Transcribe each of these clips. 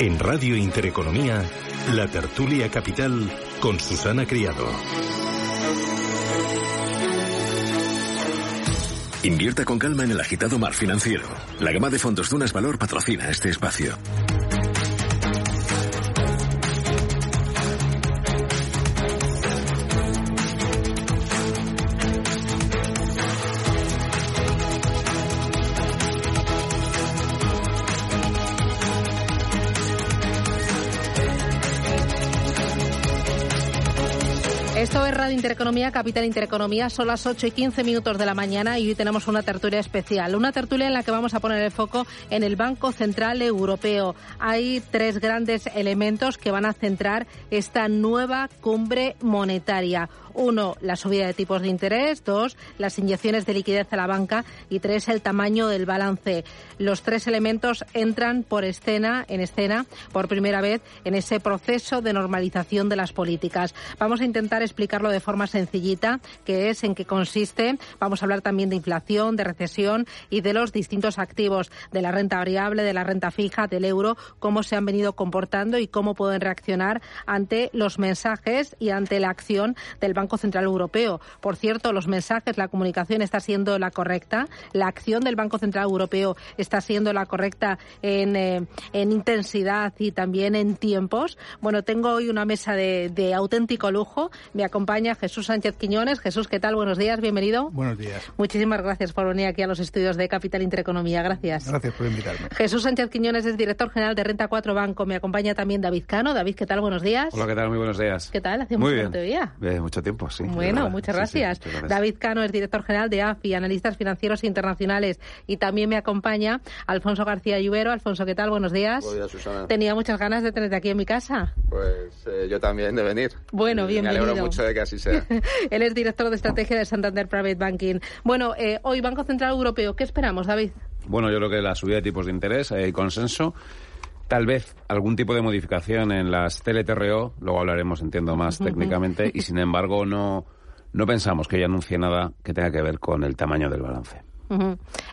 En Radio Intereconomía, la tertulia capital con Susana Criado. Invierta con calma en el agitado mar financiero. La gama de fondos Dunas Valor patrocina este espacio. Intereconomía, Capital Intereconomía. Son las 8 y 15 minutos de la mañana y hoy tenemos una tertulia especial. Una tertulia en la que vamos a poner el foco en el Banco Central Europeo. Hay tres grandes elementos que van a centrar esta nueva cumbre monetaria. Uno, la subida de tipos de interés. Dos, las inyecciones de liquidez a la banca. Y tres, el tamaño del balance. Los tres elementos entran por escena, en escena por primera vez en ese proceso de normalización de las políticas. Vamos a intentar explicarlo de forma sencillita, que es en qué consiste. Vamos a hablar también de inflación, de recesión y de los distintos activos de la renta variable, de la renta fija, del euro, cómo se han venido comportando y cómo pueden reaccionar ante los mensajes y ante la acción del Banco Central Europeo. Por cierto, los mensajes, la comunicación está siendo la correcta, la acción del Banco Central Europeo está siendo la correcta en, eh, en intensidad y también en tiempos. Bueno, tengo hoy una mesa de, de auténtico lujo. Me acompaña Jesús Sánchez Quiñones. Jesús, ¿qué tal? Buenos días, bienvenido. Buenos días. Muchísimas gracias por venir aquí a los estudios de Capital Intereconomía. Gracias. Gracias por invitarme. Jesús Sánchez Quiñones es director general de Renta 4 Banco. Me acompaña también David Cano. David, ¿qué tal? Buenos días. Hola, ¿qué tal? Muy buenos días. ¿Qué tal? Hace Muy mucho bien. te. Eh, mucho tiempo, sí. Bueno, muchas Sí, sí, gracias. muchas gracias. David Cano es director general de AFI, Analistas Financieros Internacionales. Y también me acompaña Alfonso García Lluvero. Alfonso, ¿qué tal? Buenos días. Buenos días, Susana. Tenía muchas ganas de tenerte aquí en mi casa. Pues eh, yo también de venir. Bueno, bienvenido. Me alegro mucho de que así sea. Él es director de estrategia de Santander Private Banking. Bueno, eh, hoy Banco Central Europeo, ¿qué esperamos, David? Bueno, yo creo que la subida de tipos de interés, hay consenso. Tal vez algún tipo de modificación en las TLTRO, luego hablaremos, entiendo, más técnicamente, y sin embargo no, no pensamos que ella anuncie nada que tenga que ver con el tamaño del balance.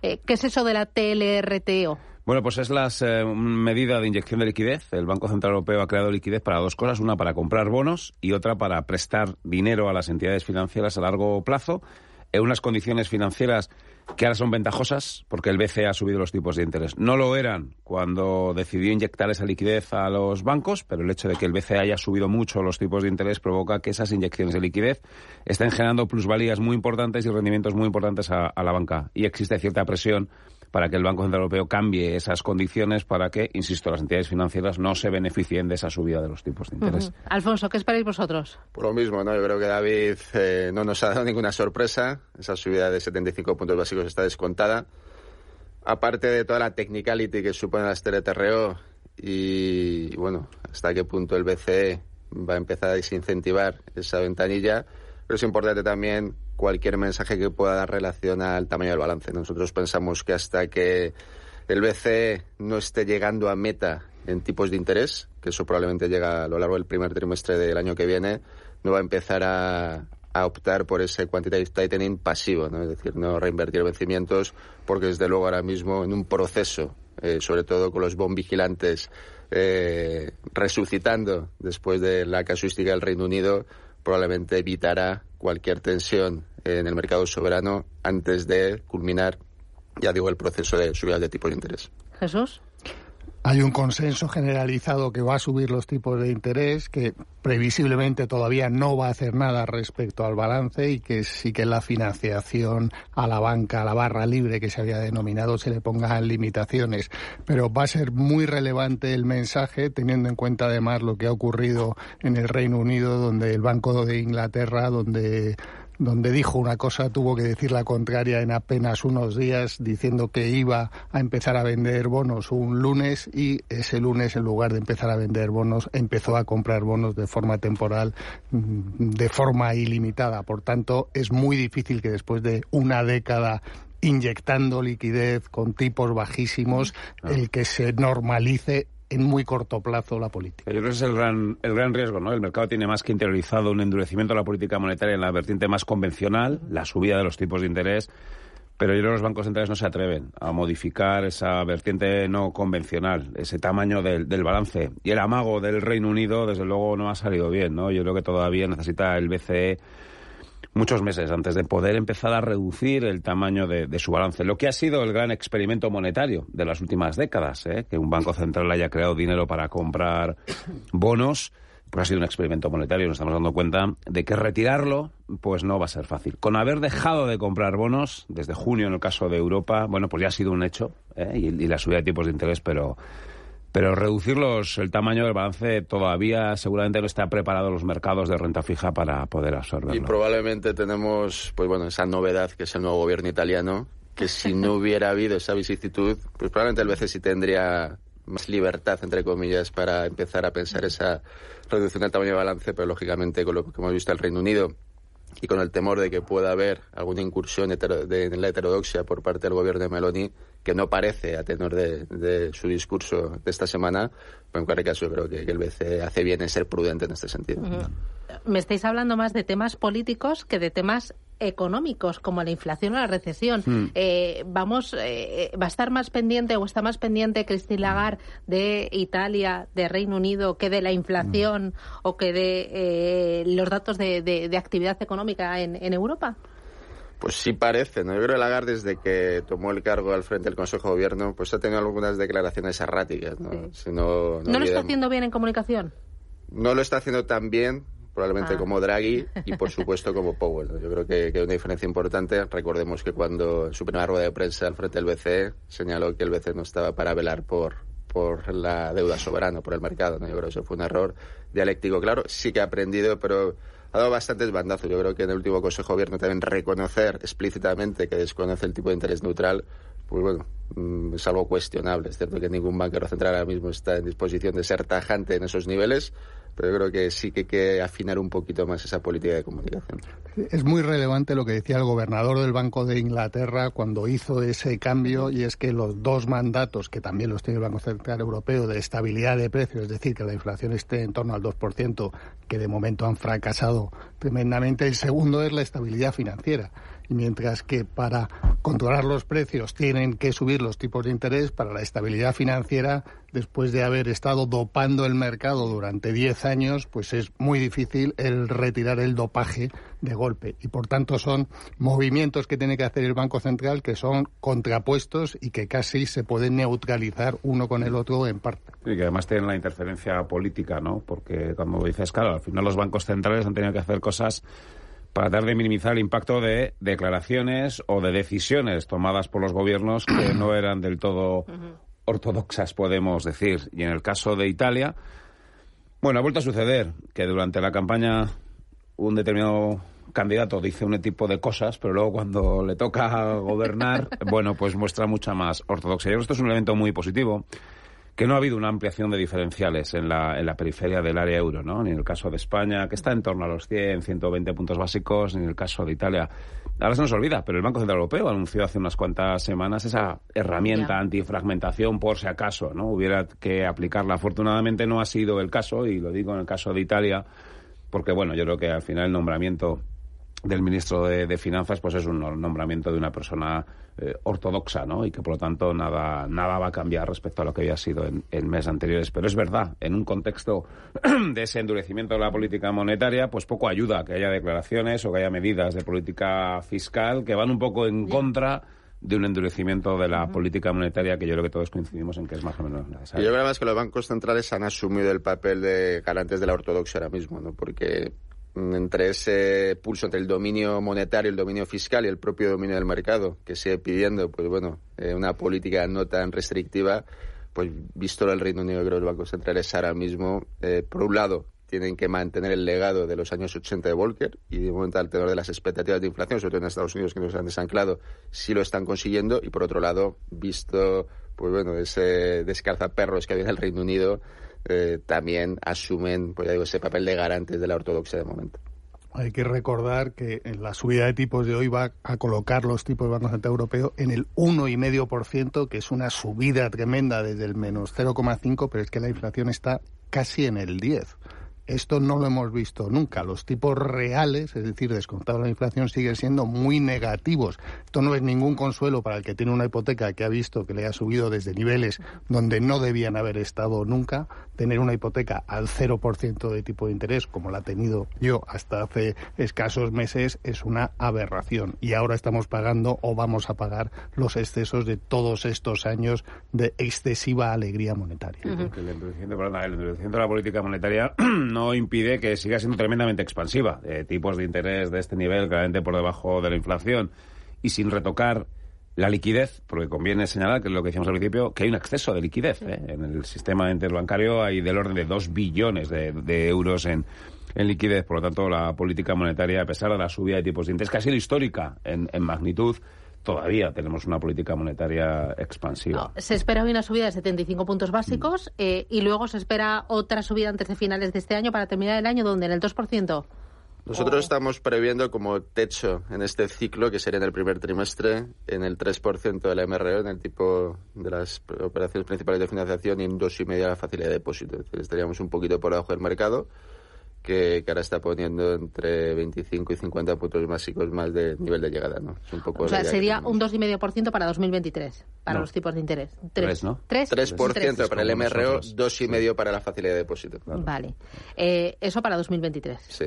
Eh, ¿Qué es eso de la TLRTO? Bueno, pues es la medida de inyección de liquidez. El Banco Central Europeo ha creado liquidez para dos cosas, una para comprar bonos y otra para prestar dinero a las entidades financieras a largo plazo en unas condiciones financieras que ahora son ventajosas porque el BCE ha subido los tipos de interés. No lo eran cuando decidió inyectar esa liquidez a los bancos, pero el hecho de que el BCE haya subido mucho los tipos de interés provoca que esas inyecciones de liquidez estén generando plusvalías muy importantes y rendimientos muy importantes a la banca. Y existe cierta presión para que el Banco Central Europeo cambie esas condiciones para que, insisto, las entidades financieras no se beneficien de esa subida de los tipos de interés. Alfonso, ¿qué esperáis vosotros? Por lo mismo, ¿no? Yo creo que David eh, no nos ha dado ninguna sorpresa. Esa subida de 75 puntos básicos está descontada. Aparte de toda la technicality que supone las TLTRO y, bueno, hasta qué punto el BCE va a empezar a desincentivar esa ventanilla. Pero es importante también cualquier mensaje que pueda dar relación al tamaño del balance. Nosotros pensamos que hasta que el BCE no esté llegando a meta en tipos de interés, que eso probablemente llega a lo largo del primer trimestre del año que viene, no va a empezar a, a optar por ese quantitative tightening pasivo, ¿no? es decir, no reinvertir vencimientos, porque desde luego ahora mismo en un proceso, eh, sobre todo con los bond vigilantes eh, resucitando después de la casuística del Reino Unido, probablemente evitará cualquier tensión en el mercado soberano antes de culminar, ya digo, el proceso de subida de tipos de interés. Jesús. Hay un consenso generalizado que va a subir los tipos de interés, que previsiblemente todavía no va a hacer nada respecto al balance y que sí que la financiación a la banca, a la barra libre que se había denominado, se le pongan limitaciones. Pero va a ser muy relevante el mensaje, teniendo en cuenta además lo que ha ocurrido en el Reino Unido, donde el Banco de Inglaterra, donde donde dijo una cosa, tuvo que decir la contraria en apenas unos días, diciendo que iba a empezar a vender bonos un lunes y ese lunes, en lugar de empezar a vender bonos, empezó a comprar bonos de forma temporal, mm, de forma ilimitada. Por tanto, es muy difícil que después de una década inyectando liquidez con tipos bajísimos, el que se normalice en muy corto plazo la política. Yo creo que es el gran, el gran riesgo, ¿no? El mercado tiene más que interiorizado un endurecimiento de la política monetaria en la vertiente más convencional, la subida de los tipos de interés, Pero yo creo que los bancos centrales no se atreven a modificar esa vertiente no convencional, ese tamaño del, del, balance. Y el amago del Reino Unido, desde luego, no ha salido bien, ¿no? Yo creo que todavía necesita el BCE muchos meses antes de poder empezar a reducir el tamaño de, de, su balance. Lo que ha sido el gran experimento monetario de las últimas décadas, ¿eh? que un banco central haya creado dinero para comprar bonos, pues ha sido un experimento monetario. Nos estamos dando cuenta de que retirarlo, pues no va a ser fácil. Con haber dejado de comprar bonos desde junio en el caso de Europa, bueno, pues ya ha sido un hecho ¿eh? y, y la subida de tipos de interés, pero pero reducirlos, el tamaño del balance todavía seguramente no está preparado los mercados de renta fija para poder absorberlo. Y probablemente tenemos, pues bueno, esa novedad que es el nuevo gobierno italiano, que si no hubiera habido esa vicisitud, pues probablemente el BCE sí tendría más libertad, entre comillas, para empezar a pensar esa reducción del tamaño de balance, pero lógicamente con lo que hemos visto en el Reino Unido y con el temor de que pueda haber alguna incursión en la heterodoxia por parte del gobierno de Meloni, que no parece a tenor de, de su discurso de esta semana, pero en cualquier caso yo creo que, el BCE hace bien en ser prudente en este sentido. Me estáis hablando más de temas políticos que de temas económicos como la inflación o la recesión. Mm. Eh, vamos, eh, va a estar más pendiente o está más pendiente Christine Lagarde de Italia, de Reino Unido, que de la inflación mm. o que de eh, los datos de, de, de, actividad económica en, en Europa. Pues sí parece, ¿no? Yo creo que Lagarde, desde que tomó el cargo al frente del Consejo de Gobierno, pues ha tenido algunas declaraciones erráticas, ¿no? Sí. Si no, no, ¿No lo está haciendo bien en comunicación? No lo está haciendo tan bien, probablemente ah. como Draghi y por supuesto como Powell. Yo creo que, que, hay una diferencia importante. Recordemos que cuando en su primera rueda de prensa al frente del BCE señaló que el BCE no estaba para velar por, por la deuda soberana, por el mercado. ¿no? Yo creo que eso fue un error dialéctico. Claro, sí que ha aprendido, pero ha dado bastantes bandazos. Yo creo que en el último Consejo de Gobierno también reconocer explícitamente que desconoce el tipo de interés neutral, pues bueno, mm, es algo cuestionable. Es cierto que ningún banquero central ahora mismo está en disposición de ser tajante en esos niveles, pero yo creo que sí que hay que afinar un poquito más esa política de comunicación. Es muy relevante lo que decía el gobernador del Banco de Inglaterra cuando hizo ese cambio y es que los dos mandatos que también los tiene el Banco Central Europeo de estabilidad de precios, es decir, que la inflación esté en torno al 2%, que de momento han fracasado tremendamente, el segundo es la estabilidad financiera y mientras que para controlar los precios tienen que subir los tipos de interés, para la estabilidad financiera, después de haber estado dopando el mercado durante 10 años, pues es muy difícil el retirar el dopaje de golpe. Y por tanto son movimientos que tiene que hacer el Banco Central que son contrapuestos y que casi se pueden neutralizar uno con el otro en parte. Y que además tienen la interferencia política, ¿no? Porque, como dices, claro, al final los bancos centrales han tenido que hacer cosas para tratar de minimizar el impacto de declaraciones o de decisiones tomadas por los gobiernos que no eran del todo ortodoxas, podemos decir. Y en el caso de Italia, bueno, ha vuelto a suceder que durante la campaña un determinado candidato dice un tipo de cosas, pero luego cuando le toca gobernar, bueno, pues muestra mucha más ortodoxia. Y esto es un elemento muy positivo que no ha habido una ampliación de diferenciales en la, en la periferia del área euro, ¿no? Ni en el caso de España, que está en torno a los 100, 120 puntos básicos, ni en el caso de Italia. Ahora se nos olvida, pero el Banco Central Europeo anunció hace unas cuantas semanas esa herramienta yeah. antifragmentación por si acaso, ¿no? Hubiera que aplicarla. Afortunadamente no ha sido el caso, y lo digo en el caso de Italia, porque, bueno, yo creo que al final el nombramiento del ministro de, de, Finanzas pues es un nombramiento de una persona eh, ortodoxa, ¿no? Y que por lo tanto nada, nada va a cambiar respecto a lo que había sido en, en meses anteriores. Pero es verdad, en un contexto de ese endurecimiento de la política monetaria, pues poco ayuda que haya declaraciones o que haya medidas de política fiscal que van un poco en contra de un endurecimiento de la uh -huh. política monetaria que yo creo que todos coincidimos en que es más o menos necesario. Yo creo además que los bancos centrales han asumido el papel de garantes de la ortodoxia ahora mismo, ¿no? Porque entre ese pulso entre el dominio monetario, el dominio fiscal y el propio dominio del mercado, que sigue pidiendo, pues bueno, eh, una política no tan restrictiva, pues visto el Reino Unido, creo que los bancos centrales ahora mismo, eh, por un lado, tienen que mantener el legado de los años 80 de Volcker y de momento al tenor de las expectativas de inflación, sobre todo en Estados Unidos que nos han desanclado, sí lo están consiguiendo. Y por otro lado, visto pues bueno, ese descalzaperros que había en el Reino Unido, eh, también asumen pues, digo, ese papel de garantes de la ortodoxia de momento. Hay que recordar que en la subida de tipos de hoy va a colocar los tipos del Banco Central Europeo en el 1,5%, que es una subida tremenda desde el menos 0,5%, pero es que la inflación está casi en el 10%. Esto no lo hemos visto nunca. Los tipos reales, es decir, descontado la inflación, siguen siendo muy negativos. Esto no es ningún consuelo para el que tiene una hipoteca que ha visto que le ha subido desde niveles donde no debían haber estado nunca. Tener una hipoteca al 0% de tipo de interés, como la ha tenido yo hasta hace escasos meses, es una aberración. Y ahora estamos pagando o vamos a pagar los excesos de todos estos años de excesiva alegría monetaria. el endurecimiento de la política monetaria no impide que siga siendo tremendamente expansiva. tipos de interés de este nivel, claramente por debajo de la inflación y sin retocar la liquidez, porque conviene señalar, que es lo que decíamos al principio, que hay un exceso de liquidez. ¿eh? En el sistema interbancario hay del orden de 2 billones de, euros en, liquidez. Por lo tanto, la política monetaria, a pesar de la subida de tipos de interés, que ha sido histórica en, magnitud, todavía tenemos una política monetaria expansiva. se espera hoy una subida de 75 puntos básicos eh, y luego se espera otra subida antes de finales de este año para terminar el año donde en el 2%. Nosotros estamos previendo como techo en este ciclo, que sería en el primer trimestre, en el 3% de la MRO, en el tipo de las operaciones principales de financiación y en 2,5% de la facilidad de depósito. estaríamos un poquito por debajo del mercado, que, ahora está poniendo entre 25 y 50 puntos básicos más de nivel de llegada. ¿no? un poco o sea, sería un 2,5% para 2023, para los tipos de interés. 3, ¿no? 3, 3%, para el MRO, 2,5% para la facilidad de depósito. Vale. Eh, eso para 2023. Sí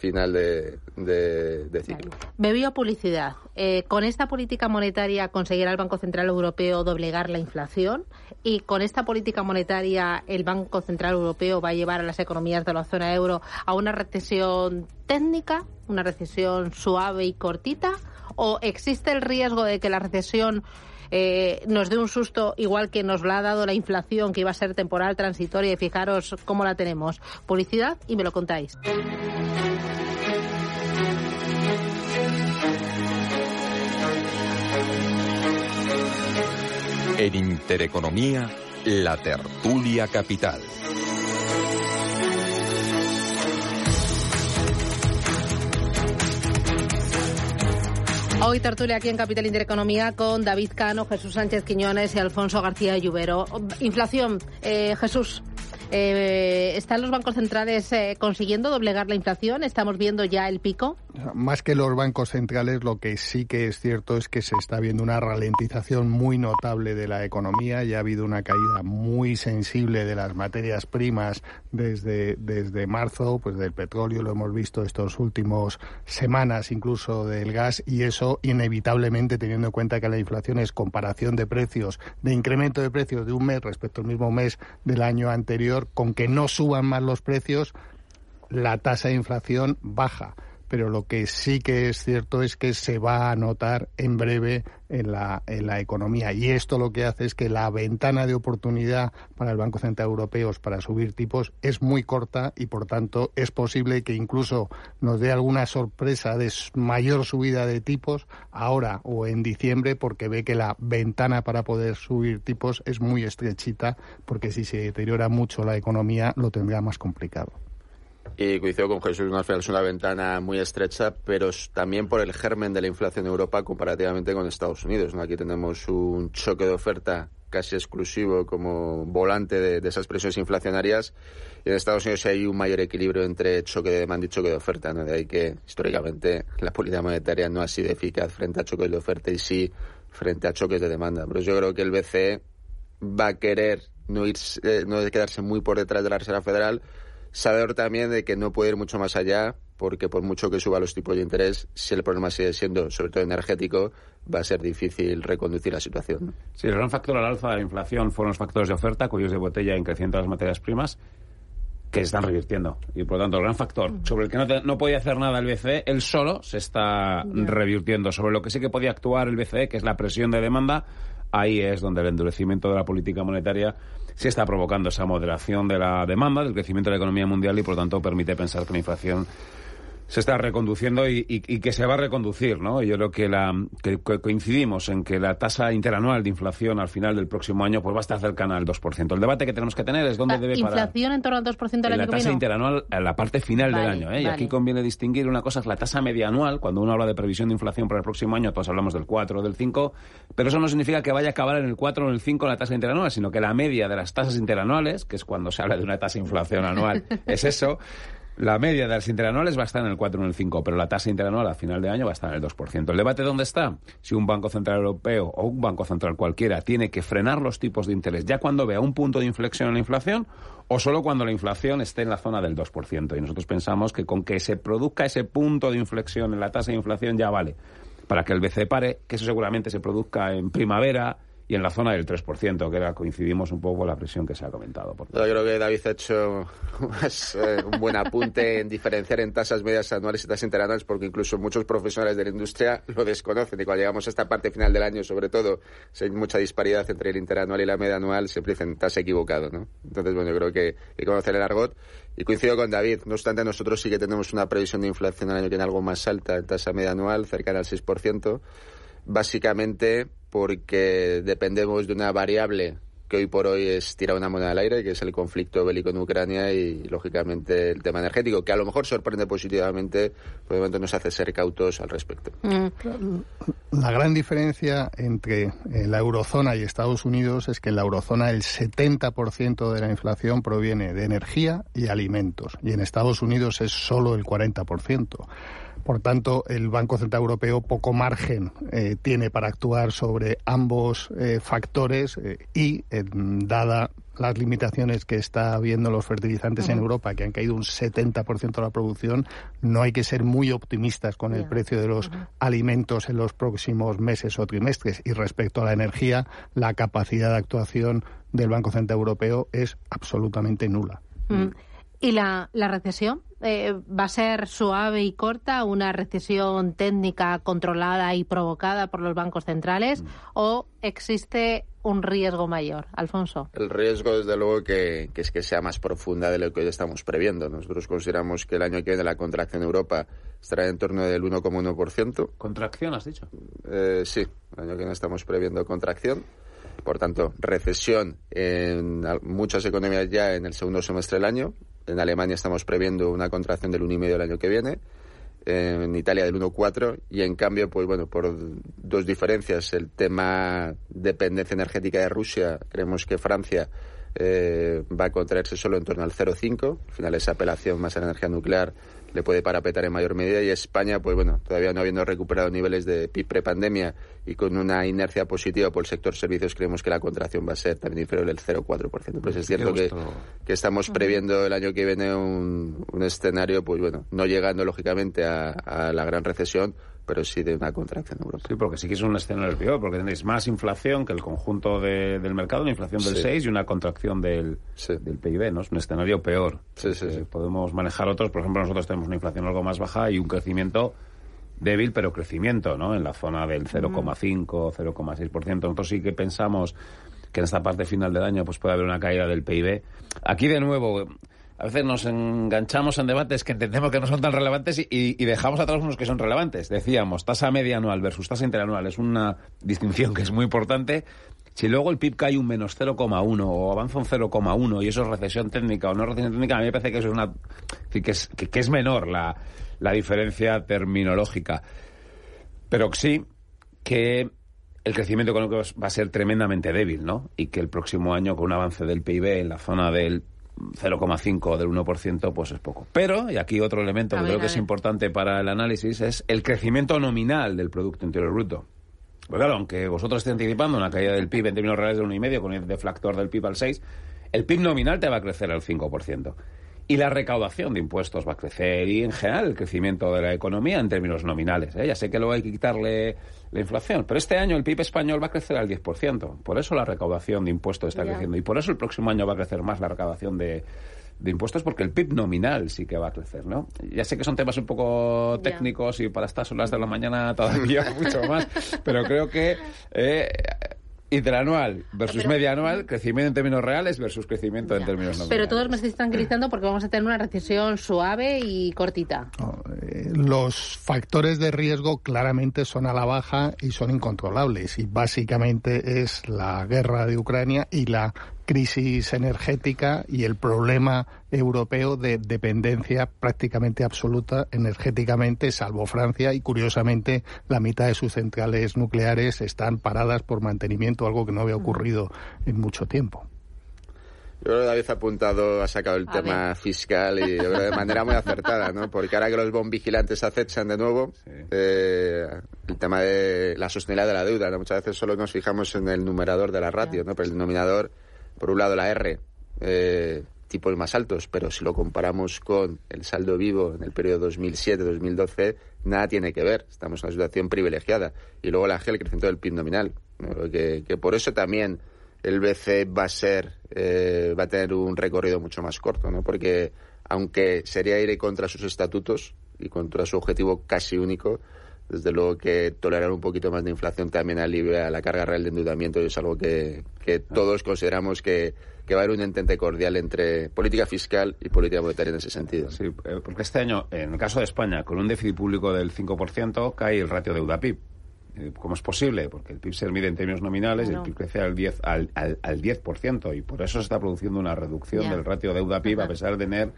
final de, de, ciclo. Vale. publicidad. Eh, ¿Con esta política monetaria conseguirá el Banco Central Europeo doblegar la inflación? ¿Y con esta política monetaria el Banco Central Europeo va a llevar a las economías de la zona euro a una recesión técnica, una recesión suave y cortita? ¿O existe el riesgo de que la recesión eh, nos dé un susto igual que nos la ha dado la inflación, que iba a ser temporal, transitoria, y fijaros cómo la tenemos. Publicidad y me lo contáis. En Intereconomía, la tertulia capital. Hoy tertulia aquí en Capital Intereconomía con David Cano, Jesús Sánchez Quiñones y Alfonso García Lluvero. Inflación, eh, Jesús. Eh, ¿Están los bancos centrales eh, consiguiendo doblegar la inflación? ¿Estamos viendo ya el pico? Más que los bancos centrales, lo que sí que es cierto es que se está viendo una ralentización muy notable de la economía. Ya ha habido una caída muy sensible de las materias primas desde, desde marzo, pues del petróleo lo hemos visto estos últimos semanas, incluso del gas, y eso inevitablemente teniendo en cuenta que la inflación es comparación de precios, de incremento de precios de un mes respecto al mismo mes del año anterior con que no suban más los precios, la tasa de inflación baja. Pero lo que sí que es cierto es que se va a notar en breve en la, economía. Y esto lo que hace es que la ventana de oportunidad para el Banco Central Europeo para subir tipos es muy corta y, por tanto, es posible que incluso nos dé alguna sorpresa de mayor subida de tipos ahora o en diciembre porque ve que la ventana para poder subir tipos es muy estrechita porque si se deteriora mucho la economía lo tendrá más complicado. Y coincido con Jesús, final es una ventana muy estrecha, pero también por el germen de la inflación en Europa comparativamente con Estados Unidos. ¿no? Aquí tenemos un choque de oferta casi exclusivo como volante de, esas presiones inflacionarias. Y en Estados Unidos hay un mayor equilibrio entre choque de demanda y choque de oferta. ¿no? De ahí que históricamente la política monetaria no ha sido eficaz frente a choques de oferta y sí frente a choques de demanda. Pero yo creo que el BCE va a querer no, irse, eh, no quedarse muy por detrás de la Reserva Federal Sabedor también de que no puede ir mucho más allá, porque por mucho que suba los tipos de interés, si el problema sigue siendo, sobre todo energético, va a ser difícil reconducir la situación. Sí, el gran factor al alza de la inflación fueron los factores de oferta, cuyos de botella en creciendo las materias primas, que están revirtiendo. Y por lo tanto, el gran factor sobre el que no, no podía hacer nada el BCE, él solo se está revirtiendo. Sobre lo que sí que podía actuar el BCE, que es la presión de demanda, ahí es donde el endurecimiento de la política monetaria se está provocando esa moderación de la demanda, del crecimiento de la economía mundial y por lo tanto permite pensar que la inflación se está reconduciendo y, que se va a reconducir, ¿no? Yo creo que, la, coincidimos en que la tasa interanual de inflación al final del próximo año pues va a estar cercana al 2%. El debate que tenemos que tener es dónde debe parar. ¿Inflación en torno al 2% del año La tasa interanual a la parte final del año, ¿eh? Y aquí conviene distinguir una cosa, es la tasa media anual. Cuando uno habla de previsión de inflación para el próximo año, todos hablamos del 4 o del 5, pero eso no significa que vaya a acabar en el 4 o en el 5 la tasa interanual, sino que la media de las tasas interanuales, que es cuando se habla de una tasa de inflación anual, es eso, la media de las interanuales va a estar en el 4 o en el 5, pero la tasa interanual a final de año va a estar en el 2%. ¿El debate dónde está? Si un Banco Central Europeo o un Banco Central cualquiera tiene que frenar los tipos de interés ya cuando vea un punto de inflexión en la inflación o solo cuando la inflación esté en la zona del 2%. Y nosotros pensamos que con que se produzca ese punto de inflexión en la tasa de inflación ya vale para que el BCE pare, que eso seguramente se produzca en primavera, y en la zona del 3%, que era, coincidimos un poco con la presión que se ha comentado. Por Yo creo que David ha hecho eh, un buen apunte en diferenciar en tasas medias anuales y tasas interanuales, porque incluso muchos profesionales de la industria lo desconocen. Y cuando llegamos a esta parte final del año, sobre todo, si hay mucha disparidad entre el interanual y la media anual, siempre dicen, estás equivocado, ¿no? Entonces, bueno, yo creo que hay que conocer el argot. Y coincido con David, no obstante, nosotros sí que tenemos una previsión de inflación el año que viene algo más alta en tasa media anual, cercana al 6%, básicamente porque dependemos de una variable que hoy por hoy es tirar una moneda al aire, que es el conflicto bélico en Ucrania y, lógicamente, el tema energético, que a lo mejor sorprende positivamente, por el momento nos hace ser cautos al respecto. Mm. La gran diferencia entre eh, la eurozona y Estados Unidos es que en la eurozona el 70% de la inflación proviene de energía y alimentos, y en Estados Unidos es solo el 40%. Por tanto, el Banco Central Europeo poco margen eh, tiene para actuar sobre ambos eh, factores eh, y, dada las limitaciones que está habiendo los fertilizantes en Europa, que han caído un 70% de la producción, no hay que ser muy optimistas con el precio de los alimentos en los próximos meses o trimestres. Y respecto a la energía, la capacidad de actuación del Banco Central Europeo es absolutamente nula. Mm. ¿Y la, la recesión? Eh, va a ser suave y corta, una recesión técnica controlada y provocada por los bancos centrales, mm. o existe un riesgo mayor, Alfonso? El riesgo, desde luego, que, es que sea más profunda de lo que hoy estamos previendo. Nosotros consideramos que el año que viene la contracción en Europa estará en torno del 1,1%. ¿Contracción, has dicho? Eh, sí, el año que viene estamos previendo contracción. Por tanto, recesión en muchas economías ya en el segundo semestre del año, en Alemania estamos previendo una contracción del 1,5 el año que viene, en Italia del 1,4 y en cambio, pues bueno, por dos diferencias, el tema dependencia energética de Rusia, creemos que Francia eh, va a contraerse solo en torno al 0,5, al final esa apelación más a la energía nuclear le puede parapetar en mayor medida. Y España, pues bueno, todavía no habiendo recuperado niveles de PIB prepandemia y con una inercia positiva por el sector servicios, creemos que la contracción va a ser también inferior del 0,4%. Pues es cierto que, que, estamos previendo el año que viene un, un escenario, pues bueno, no llegando lógicamente a, a la gran recesión, pero sí de una contracción en Europa. Sí, porque sí que es un escenario peor, porque tenéis más inflación que el conjunto del mercado, una inflación del 6 y una contracción del, del PIB, ¿no? Es un escenario peor. Sí, sí, sí. Podemos manejar otros, por ejemplo, nosotros tenemos una inflación algo más baja y un crecimiento débil, pero crecimiento, ¿no? En la zona del 0,5, 0,6%. Nosotros sí que pensamos que en esta parte final del año pues puede haber una caída del PIB. Aquí, de nuevo, a veces nos enganchamos en debates que entendemos que no son tan relevantes y, dejamos atrás unos que son relevantes. Decíamos, tasa media anual versus tasa interanual es una distinción que es muy importante. Si luego el PIB cae un menos 0,1 o avanza un 0,1 y eso es recesión técnica o no recesión técnica, a mí me parece que eso es una que es, que, es menor la, la diferencia terminológica. Pero sí que el crecimiento económico va a ser tremendamente débil, ¿no? Y que el próximo año, con un avance del PIB en la zona del 0,5 del 1%, pues es poco. Pero, y aquí otro elemento que creo que es importante para el análisis, es el crecimiento nominal del Producto Interior Bruto. Pues claro, aunque vosotros estéis anticipando una caída del PIB en términos reales de 1,5 con el deflactor del PIB al 6, el PIB nominal te va a crecer al 5% y la recaudación de impuestos va a crecer y en general el crecimiento de la economía en términos nominales. ¿eh? Ya sé que luego hay que quitarle la inflación, pero este año el PIB español va a crecer al 10%. Por eso la recaudación de impuestos está creciendo y por eso el próximo año va a crecer más la recaudación de, impuestos porque el PIB nominal sí que va a crecer, ¿no? Ya sé que son temas un poco técnicos y para estas horas de la mañana todavía mucho más, pero creo que eh, interanual versus media anual, crecimiento en términos reales versus crecimiento en términos nominales. Pero todos me estáis tranquilizando porque vamos a tener una recesión suave y cortita. eh, los factores de riesgo claramente son a la baja y son incontrolables. Y básicamente es la guerra de Ucrania y la crisis energética y el problema europeo de dependencia prácticamente absoluta energéticamente, salvo Francia, y curiosamente la mitad de sus centrales nucleares están paradas por mantenimiento, algo que no había ocurrido en mucho tiempo. Yo creo que David ha apuntado, ha sacado el tema fiscal y de manera muy acertada, ¿no? Porque ahora que los bombigilantes acechan de nuevo, eh, el tema de la sostenibilidad de la deuda, ¿no? Muchas veces solo nos fijamos en el numerador de la ratio, ¿no? Pero el denominador, por un lado la R, eh, tipos más altos, pero si lo comparamos con el saldo vivo en el periodo 2007-2012, nada tiene que ver. Estamos en una situación privilegiada. Y luego la G, el crecimiento del PIB nominal. Que, que por eso también el BCE va a ser, eh, va a tener un recorrido mucho más corto, ¿no? Porque aunque sería ir contra sus estatutos y contra su objetivo casi único, desde luego que tolerar un poquito más de inflación también alivia la carga real de endeudamiento y es algo que, que todos consideramos que, que, va a haber un entente cordial entre política fiscal y política monetaria en ese sentido. Sí, eh, porque este año, en el caso de España, con un déficit público del 5%, cae el ratio deuda-PIB. Eh, ¿Cómo es posible? Porque el PIB se mide en términos nominales y el PIB crece al 10%, al, al, al 10% y por eso se está produciendo una reducción yeah. del ratio deuda-PIB a pesar de tener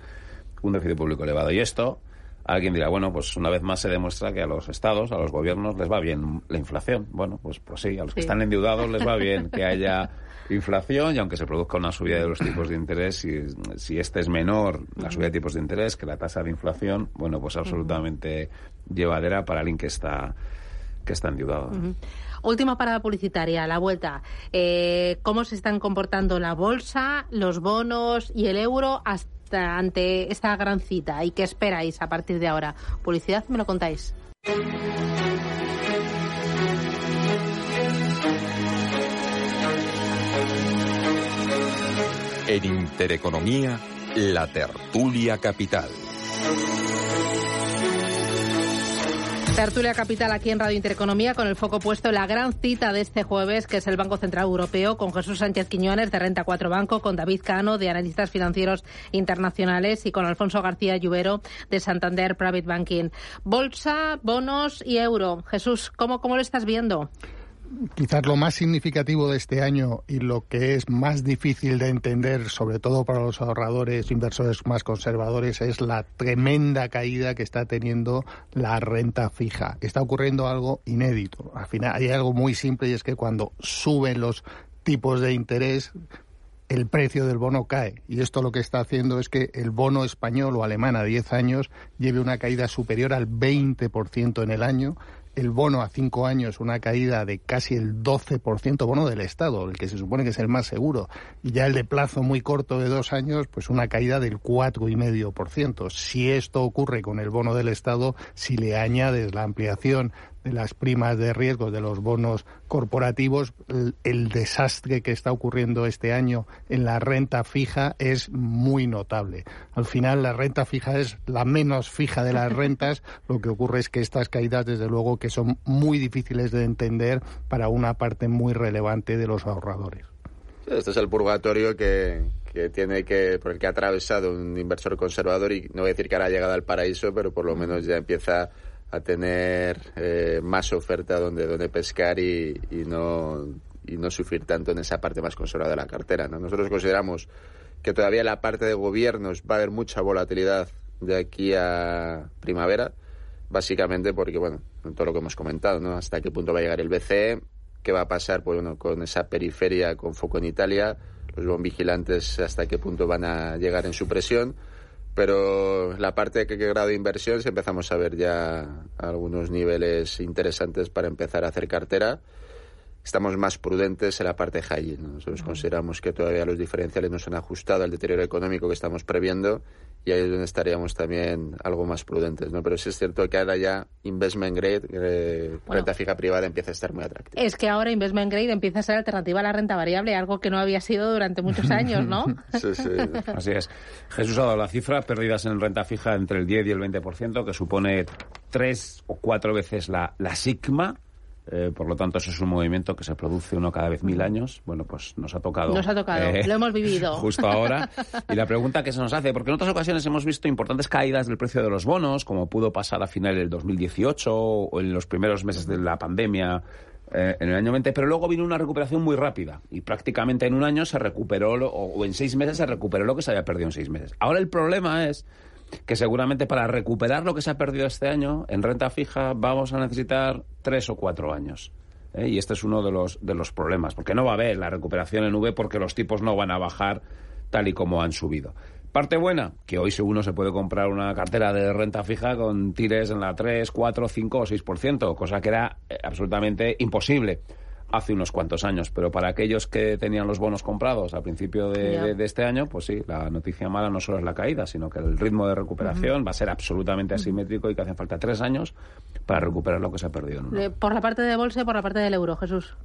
un déficit público elevado. Y esto, alguien dirá, bueno, pues una vez más se demuestra que a los estados, a los gobiernos les va bien la inflación. Bueno, pues, pues sí, a los sí. que están endeudados les va bien que haya inflación y aunque se produzca una subida de los tipos de interés, si, si este es menor, la subida de tipos de interés, que la tasa de inflación, bueno, pues absolutamente llevadera para alguien que está que está endeudado. Uh -huh. Última parada publicitaria, la vuelta. Eh, ¿Cómo se están comportando la bolsa, los bonos y el euro hasta ante esta gran cita? ¿Y qué esperáis a partir de ahora? Publicidad, me lo contáis. En Intereconomía, la tertulia capital. Tertulia Capital aquí en Radio Intereconomía con el foco puesto en la gran cita de este jueves que es el Banco Central Europeo con Jesús Sánchez Quiñones de Renta 4 Banco, con David Cano de Analistas Financieros Internacionales y con Alfonso García Lluvero de Santander Private Banking. Bolsa, bonos y euro. Jesús, ¿cómo, cómo lo estás viendo? Quizás lo más significativo de este año y lo que es más difícil de entender, sobre todo para los ahorradores, inversores más conservadores, es la tremenda caída que está teniendo la renta fija. Está ocurriendo algo inédito. Al final hay algo muy simple y es que cuando suben los tipos de interés, el precio del bono cae. Y esto lo que está haciendo es que el bono español o alemán a 10 años lleve una caída superior al 20% en el año el bono a cinco años una caída de casi el 12%, bono del Estado, el que se supone que es el más seguro, y ya el de plazo muy corto de dos años, pues una caída del 4,5%. Si esto ocurre con el bono del Estado, si le añades la ampliación las primas de riesgo de los bonos corporativos, el, el, desastre que está ocurriendo este año en la renta fija es muy notable. Al final, la renta fija es la menos fija de las rentas. Lo que ocurre es que estas caídas, desde luego, que son muy difíciles de entender para una parte muy relevante de los ahorradores. Este es el purgatorio que, que tiene que por el que ha atravesado un inversor conservador y no voy a decir que ahora ha llegado al paraíso, pero por lo menos ya empieza a tener eh, más oferta donde, donde pescar y, y, no, y no sufrir tanto en esa parte más conservadora de la cartera. ¿no? Nosotros consideramos que todavía en la parte de gobiernos va a haber mucha volatilidad de aquí a primavera, básicamente porque, bueno, todo lo que hemos comentado, ¿no? Hasta qué punto va a llegar el BCE, qué va a pasar pues, bueno, con esa periferia con foco en Italia, los bon vigilantes hasta qué punto van a llegar en su presión pero la parte de qué grado de inversión si empezamos a ver ya algunos niveles interesantes para empezar a hacer cartera. Estamos más prudentes en la parte high yield. ¿no? Nosotros consideramos que todavía los diferenciales no se han ajustado al deterioro económico que estamos previendo y ahí es donde estaríamos también algo más prudentes, ¿no? Pero sí es cierto que ahora ya investment grade, eh, bueno, renta fija privada empieza a estar muy atractiva. Es que ahora investment grade empieza a ser alternativa a la renta variable, algo que no había sido durante muchos años, ¿no? sí, sí. Así es. Jesús ha dado la cifra, pérdidas en renta fija entre el 10 y el 20%, que supone tres o cuatro veces la, la sigma Eh, por lo tanto, eso es un movimiento que se produce uno cada vez mil años. Bueno, pues nos ha tocado. Nos ha tocado, eh, lo hemos vivido. Justo ahora. Y la pregunta que se nos hace, porque en otras ocasiones hemos visto importantes caídas del precio de los bonos, como pudo pasar a final del 2018 o en los primeros meses de la pandemia eh, en el año 20, pero luego vino una recuperación muy rápida y prácticamente en un año se recuperó, o en seis meses se recuperó lo que se había perdido en seis meses. Ahora el problema es que seguramente para recuperar lo que se ha perdido este año en renta fija vamos a necesitar tres o cuatro años. ¿eh? Y este es uno de los, de los problemas, porque no va a haber la recuperación en V porque los tipos no van a bajar tal y como han subido. Parte buena, que hoy uno se puede comprar una cartera de renta fija con tires en la 3, 4, 5 o 6%, cosa que era eh, absolutamente imposible hace unos cuantos años, pero para aquellos que tenían los bonos comprados al principio de, este año, pues sí, la noticia mala no solo es la caída, sino que el ritmo de recuperación va a ser absolutamente asimétrico y que hacen falta tres años para recuperar lo que se ha perdido. En Por la parte de bolsa y por la parte del euro, Jesús.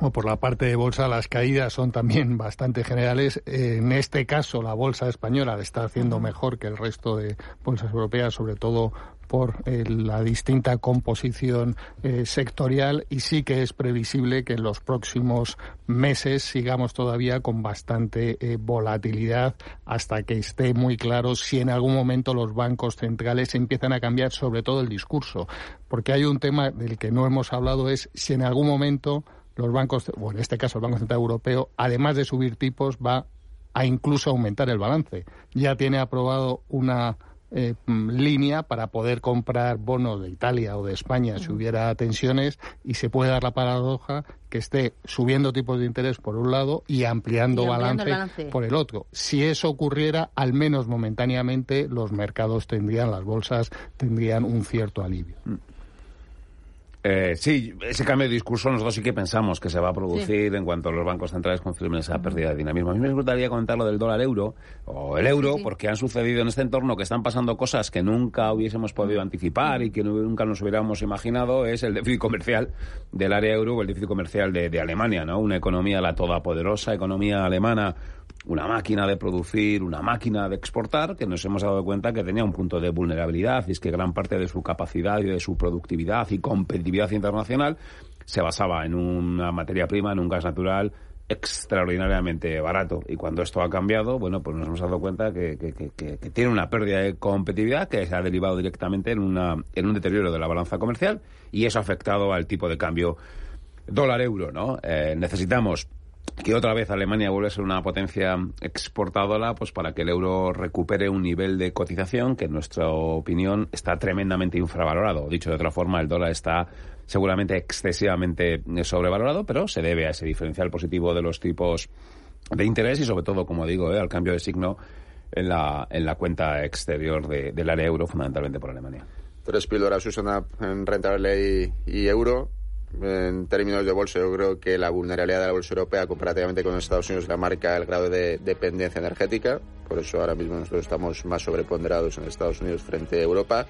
O por la parte de bolsa, las caídas son también bastante generales. En este caso, la bolsa española está haciendo mejor que el resto de bolsas europeas, sobre todo por eh, la distinta composición eh, sectorial y sí que es previsible que en los próximos meses sigamos todavía con bastante eh, volatilidad hasta que esté muy claro si en algún momento los bancos centrales empiezan a cambiar sobre todo el discurso. Porque hay un tema del que no hemos hablado es si en algún momento los bancos, o en este caso el Banco Central Europeo, además de subir tipos, va a incluso aumentar el balance. Ya tiene aprobado una eh, mm, línea para poder comprar bonos de Italia o de España si hubiera tensiones y se puede dar la paradoja que esté subiendo tipos de interés por un lado y ampliando, balance, por el otro. Si eso ocurriera, al menos momentáneamente, los mercados tendrían, las bolsas tendrían un cierto alivio. Eh, sí, ese cambio de discurso nosotros sí que pensamos que se va a producir en cuanto los bancos centrales confirmen esa pérdida de dinamismo. A mí me gustaría comentar lo del dólar euro o el euro, porque han sucedido en este entorno que están pasando cosas que nunca hubiésemos podido anticipar y que nunca nos hubiéramos imaginado, es el déficit comercial del área euro o el déficit comercial de, de Alemania, ¿no? Una economía, la todopoderosa economía alemana una máquina de producir, una máquina de exportar, que nos hemos dado cuenta que tenía un punto de vulnerabilidad, y es que gran parte de su capacidad y de su productividad y competitividad internacional se basaba en una materia prima, en un gas natural extraordinariamente barato. Y cuando esto ha cambiado, bueno, pues nos hemos dado cuenta que, tiene una pérdida de competitividad que se ha derivado directamente en, una, en un deterioro de la balanza comercial y eso ha afectado al tipo de cambio dólar-euro, ¿no? Eh, necesitamos que otra vez Alemania vuelve a ser una potencia exportadora, pues para que el euro recupere un nivel de cotización que en nuestra opinión está tremendamente infravalorado. Dicho de otra forma, el dólar está seguramente excesivamente sobrevalorado, pero se debe a ese diferencial positivo de los tipos de interés y sobre todo, como digo, eh, al cambio de signo en la, en la cuenta exterior del área euro, fundamentalmente por Alemania. Tres píldoras usan en rentable y euro en términos de bolsa, yo creo que la vulnerabilidad de la bolsa europea comparativamente con Estados Unidos la marca el grado de dependencia energética. Por eso ahora mismo nosotros estamos más sobreponderados en Estados Unidos frente a Europa.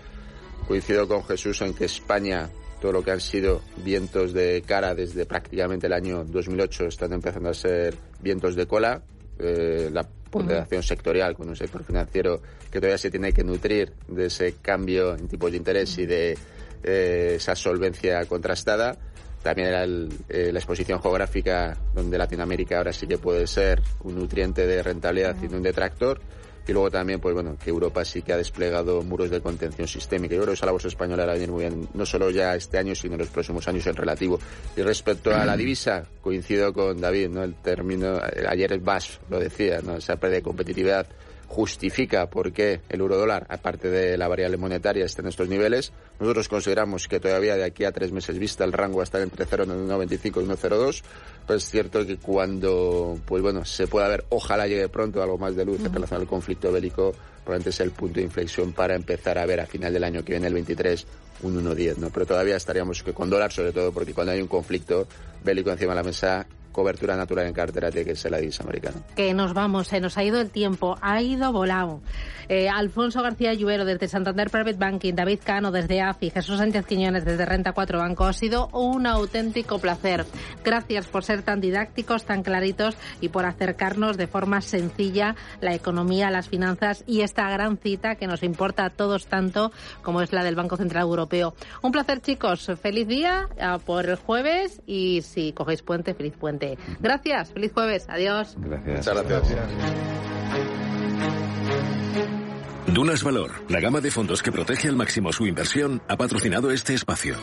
Coincido con Jesús en que España, todo lo que han sido vientos de cara desde prácticamente el año 2008, están empezando a ser vientos de cola. Eh, la ponderación sectorial con un sector financiero que todavía se tiene que nutrir de ese cambio en tipos de interés y de eh, esa solvencia contrastada también era eh, la exposición geográfica, donde Latinoamérica ahora sí que puede ser un nutriente de rentabilidad y no un detractor. Y luego también, pues bueno, que Europa sí que ha desplegado muros de contención sistémica. Yo creo que esa la bolsa española va a venir muy bien, no solo ya este año, sino en los próximos años en relativo. Y respecto a la divisa, coincido con David, ¿no? El término, ayer el BAS lo decía, ¿no? Esa pérdida de competitividad justifica por qué el euro dólar, aparte de la variable monetaria, está en estos niveles. Nosotros consideramos que todavía de aquí a tres meses vista el rango va a estar entre 0,95 y 1,02. Pues es cierto que cuando, pues bueno, se pueda ver, ojalá llegue pronto algo más de luz en relación al conflicto bélico, probablemente es el punto de inflexión para empezar a ver a final del año que viene, el 23, un 1,10, ¿no? Pero todavía estaríamos que con dólar, sobre todo porque cuando hay un conflicto bélico encima de la mesa, cobertura natural en cartera tiene que ser la divisa americana. Que nos vamos, se nos ha ido el tiempo, ha ido volado. Eh, Alfonso García Lluvero desde Santander Private Banking, David Cano desde AFI, Jesús Sánchez Quiñones desde Renta 4 Banco. Ha sido un auténtico placer. Gracias por ser tan didácticos, tan claritos y por acercarnos de forma sencilla la economía, las finanzas y esta gran cita que nos importa a todos tanto como es la del Banco Central Europeo. Un placer, chicos. Feliz día por el jueves y si cogéis puente, feliz puente. Gracias. Feliz jueves. Adiós. Gracias. Muchas gracias. Dunas Valor, la gama de fondos que protege al máximo su inversión, ha patrocinado este espacio.